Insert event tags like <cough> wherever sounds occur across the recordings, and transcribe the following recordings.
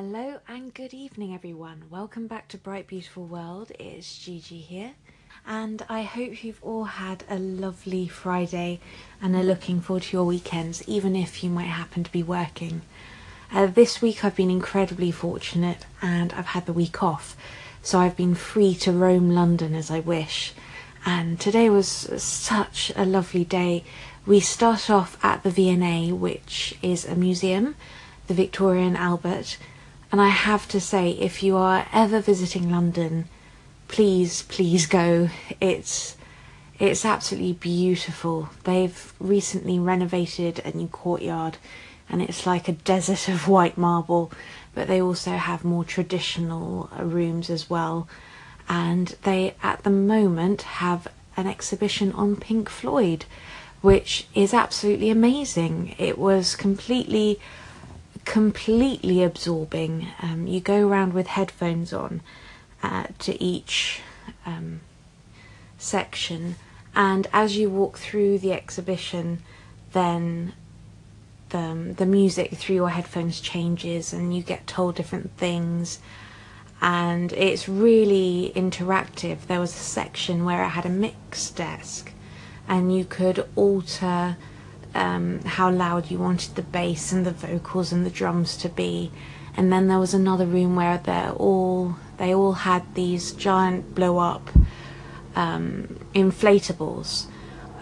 Hello and good evening, everyone. Welcome back to Bright Beautiful World. It's Gigi here, and I hope you've all had a lovely Friday and are looking forward to your weekends, even if you might happen to be working. Uh, this week I've been incredibly fortunate and I've had the week off, so I've been free to roam London as I wish. And today was such a lovely day. We start off at the V&A, which is a museum, the Victoria and Albert. And I have to say, if you are ever visiting London, please, please go. It's it's absolutely beautiful. They've recently renovated a new courtyard and it's like a desert of white marble, but they also have more traditional uh, rooms as well. And they, at the moment, have an exhibition on Pink Floyd, which is absolutely amazing. It was completely, completely absorbing. Um, you go around with headphones on uh, to each um, section, and as you walk through the exhibition, then the, the music through your headphones changes and you get told different things and it's really interactive. There was a section where I had a mix desk and you could alter um, how loud you wanted the bass and the vocals and the drums to be. And then there was another room where they all they all had these giant blow up um, inflatables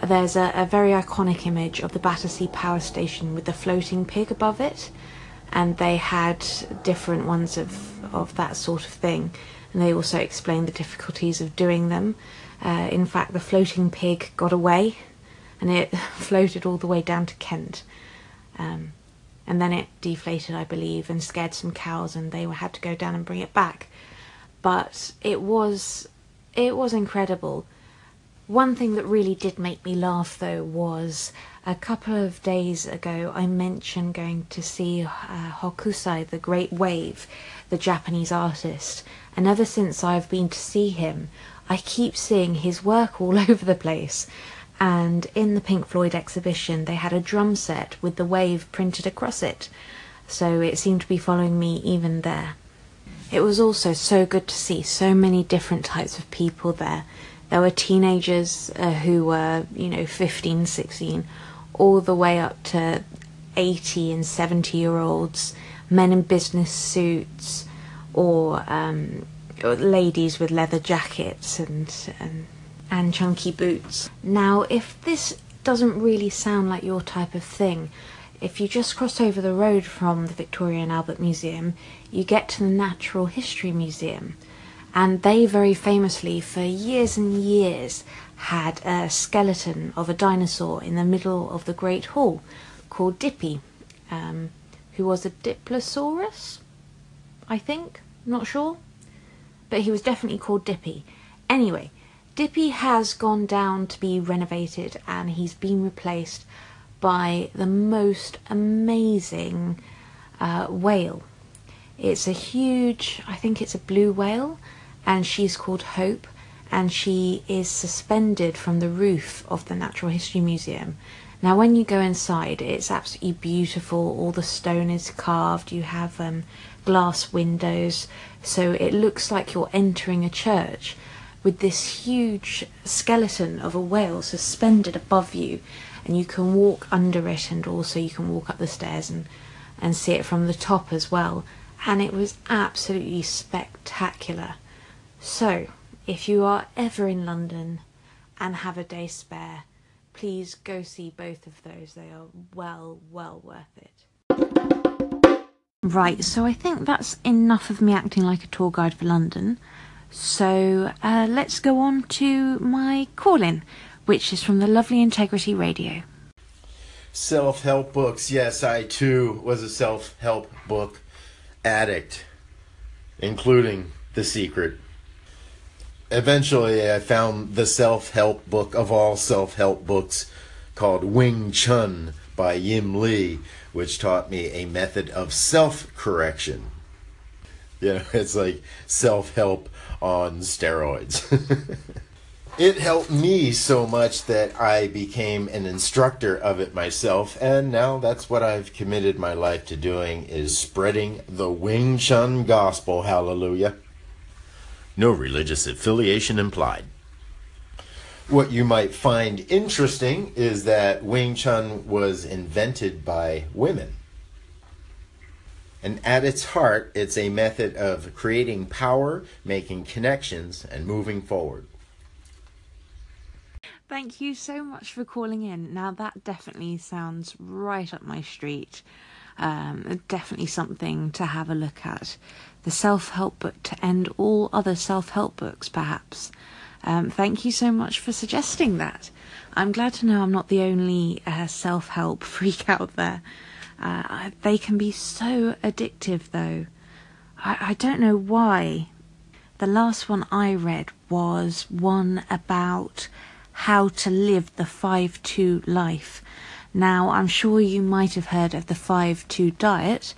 there's a, a, very iconic image of the Battersea Power Station with the floating pig above it, and they had different ones of, of that sort of thing, and they also explained the difficulties of doing them. Uh, in fact, the floating pig got away, and it <laughs> floated all the way down to Kent. Um, and then it deflated, I believe, and scared some cows, and they had to go down and bring it back. But it was, it was incredible one thing that really did make me laugh though was a couple of days ago I mentioned going to see uh, Hokusai, the Great Wave, the Japanese artist, and ever since I've been to see him, I keep seeing his work all <laughs> over the place. And in the Pink Floyd exhibition, they had a drum set with the wave printed across it, so it seemed to be following me even there. It was also so good to see so many different types of people there there were teenagers uh, who were, you know, 15, 16, all the way up to 80 and 70 year olds, men in business suits, or, um, or ladies with leather jackets and, and, and chunky boots. Now, if this doesn't really sound like your type of thing, if you just cross over the road from the Victoria and Albert Museum, you get to the Natural History Museum and they very famously, for years and years, had a skeleton of a dinosaur in the middle of the Great Hall called Dippy, um, who was a Diplosaurus, I think, not sure, but he was definitely called Dippy. Anyway, Dippy has gone down to be renovated and he's been replaced by the most amazing uh, whale. It's a huge, I think it's a blue whale, and she's called Hope and she is suspended from the roof of the Natural History Museum. Now, when you go inside, it's absolutely beautiful. All the stone is carved. You have um, glass windows, so it looks like you're entering a church with this huge skeleton of a whale suspended above you, and you can walk under it, and also you can walk up the stairs and and see it from the top as well. And it was absolutely spectacular. So, if you are ever in London and have a day spare, please go see both of those. They are well, well worth it. Right, so I think that's enough of me acting like a tour guide for London. So uh, let's go on to my call in, which is from the lovely Integrity Radio. Self help books. Yes, I too was a self help book addict, including The Secret eventually I found the self help book of all self help books called Wing Chun by Yim Lee, which taught me a method of self correction. You know, it's like self help on steroids. <laughs> It helped me so much that I became an instructor of it myself, and now that's what I've committed my life to doing is spreading the Wing Chun gospel. Hallelujah. No religious affiliation implied. What you might find interesting is that Wing Chun was invented by women. And at its heart, it's a method of creating power, making connections, and moving forward. Thank you so much for calling in. Now, that definitely sounds right up my street. Um, definitely something to have a look at. The self help book to end all other self help books, perhaps. Um, thank you so much for suggesting that. I'm glad to know I'm not the only uh, self help <laughs> freak out there. Uh, they can be so addictive, though. I, I don't know why. The last one I read was one about how to live the 5 2 life. Now, I'm sure you might have heard of the 5 2 diet,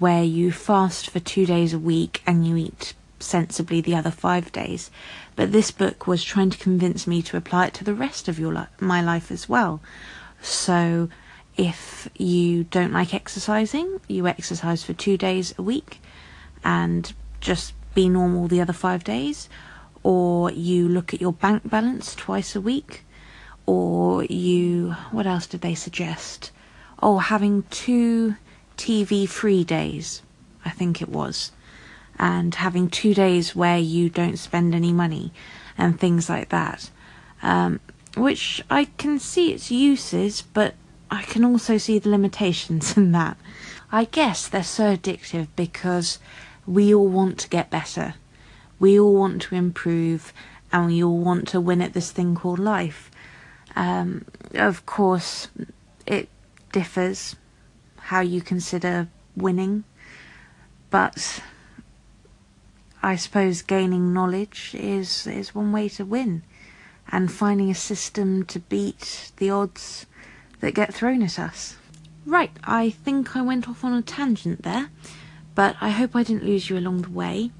where you fast for two days a week and you eat sensibly the other five days. But this book was trying to convince me to apply it to the rest of your li- my life as well. So, if you don't like exercising, you exercise for two days a week and just be normal the other five days or you look at your bank balance twice a week, or you, what else did they suggest? Oh, having two TV free days, I think it was, and having two days where you don't spend any money and things like that. Um, which I can see its uses, but I can also see the limitations in that. I guess they're so addictive because we all want to get better we all want to improve and we all want to win at this thing called life. Um, of course, it differs how you consider winning, but I suppose gaining knowledge is, is one way to win, and finding a system to beat the odds that get thrown at us. Right, I think I went off on a tangent there, but I hope I didn't lose you along the way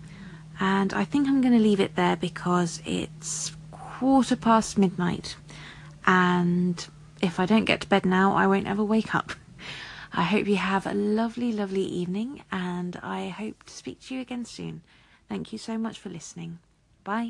and I think I'm going to leave it there because it's quarter past midnight and if I don't get to bed now I won't ever wake up. I hope you have a lovely, lovely evening and I hope to speak to you again soon. Thank you so much for listening. Bye.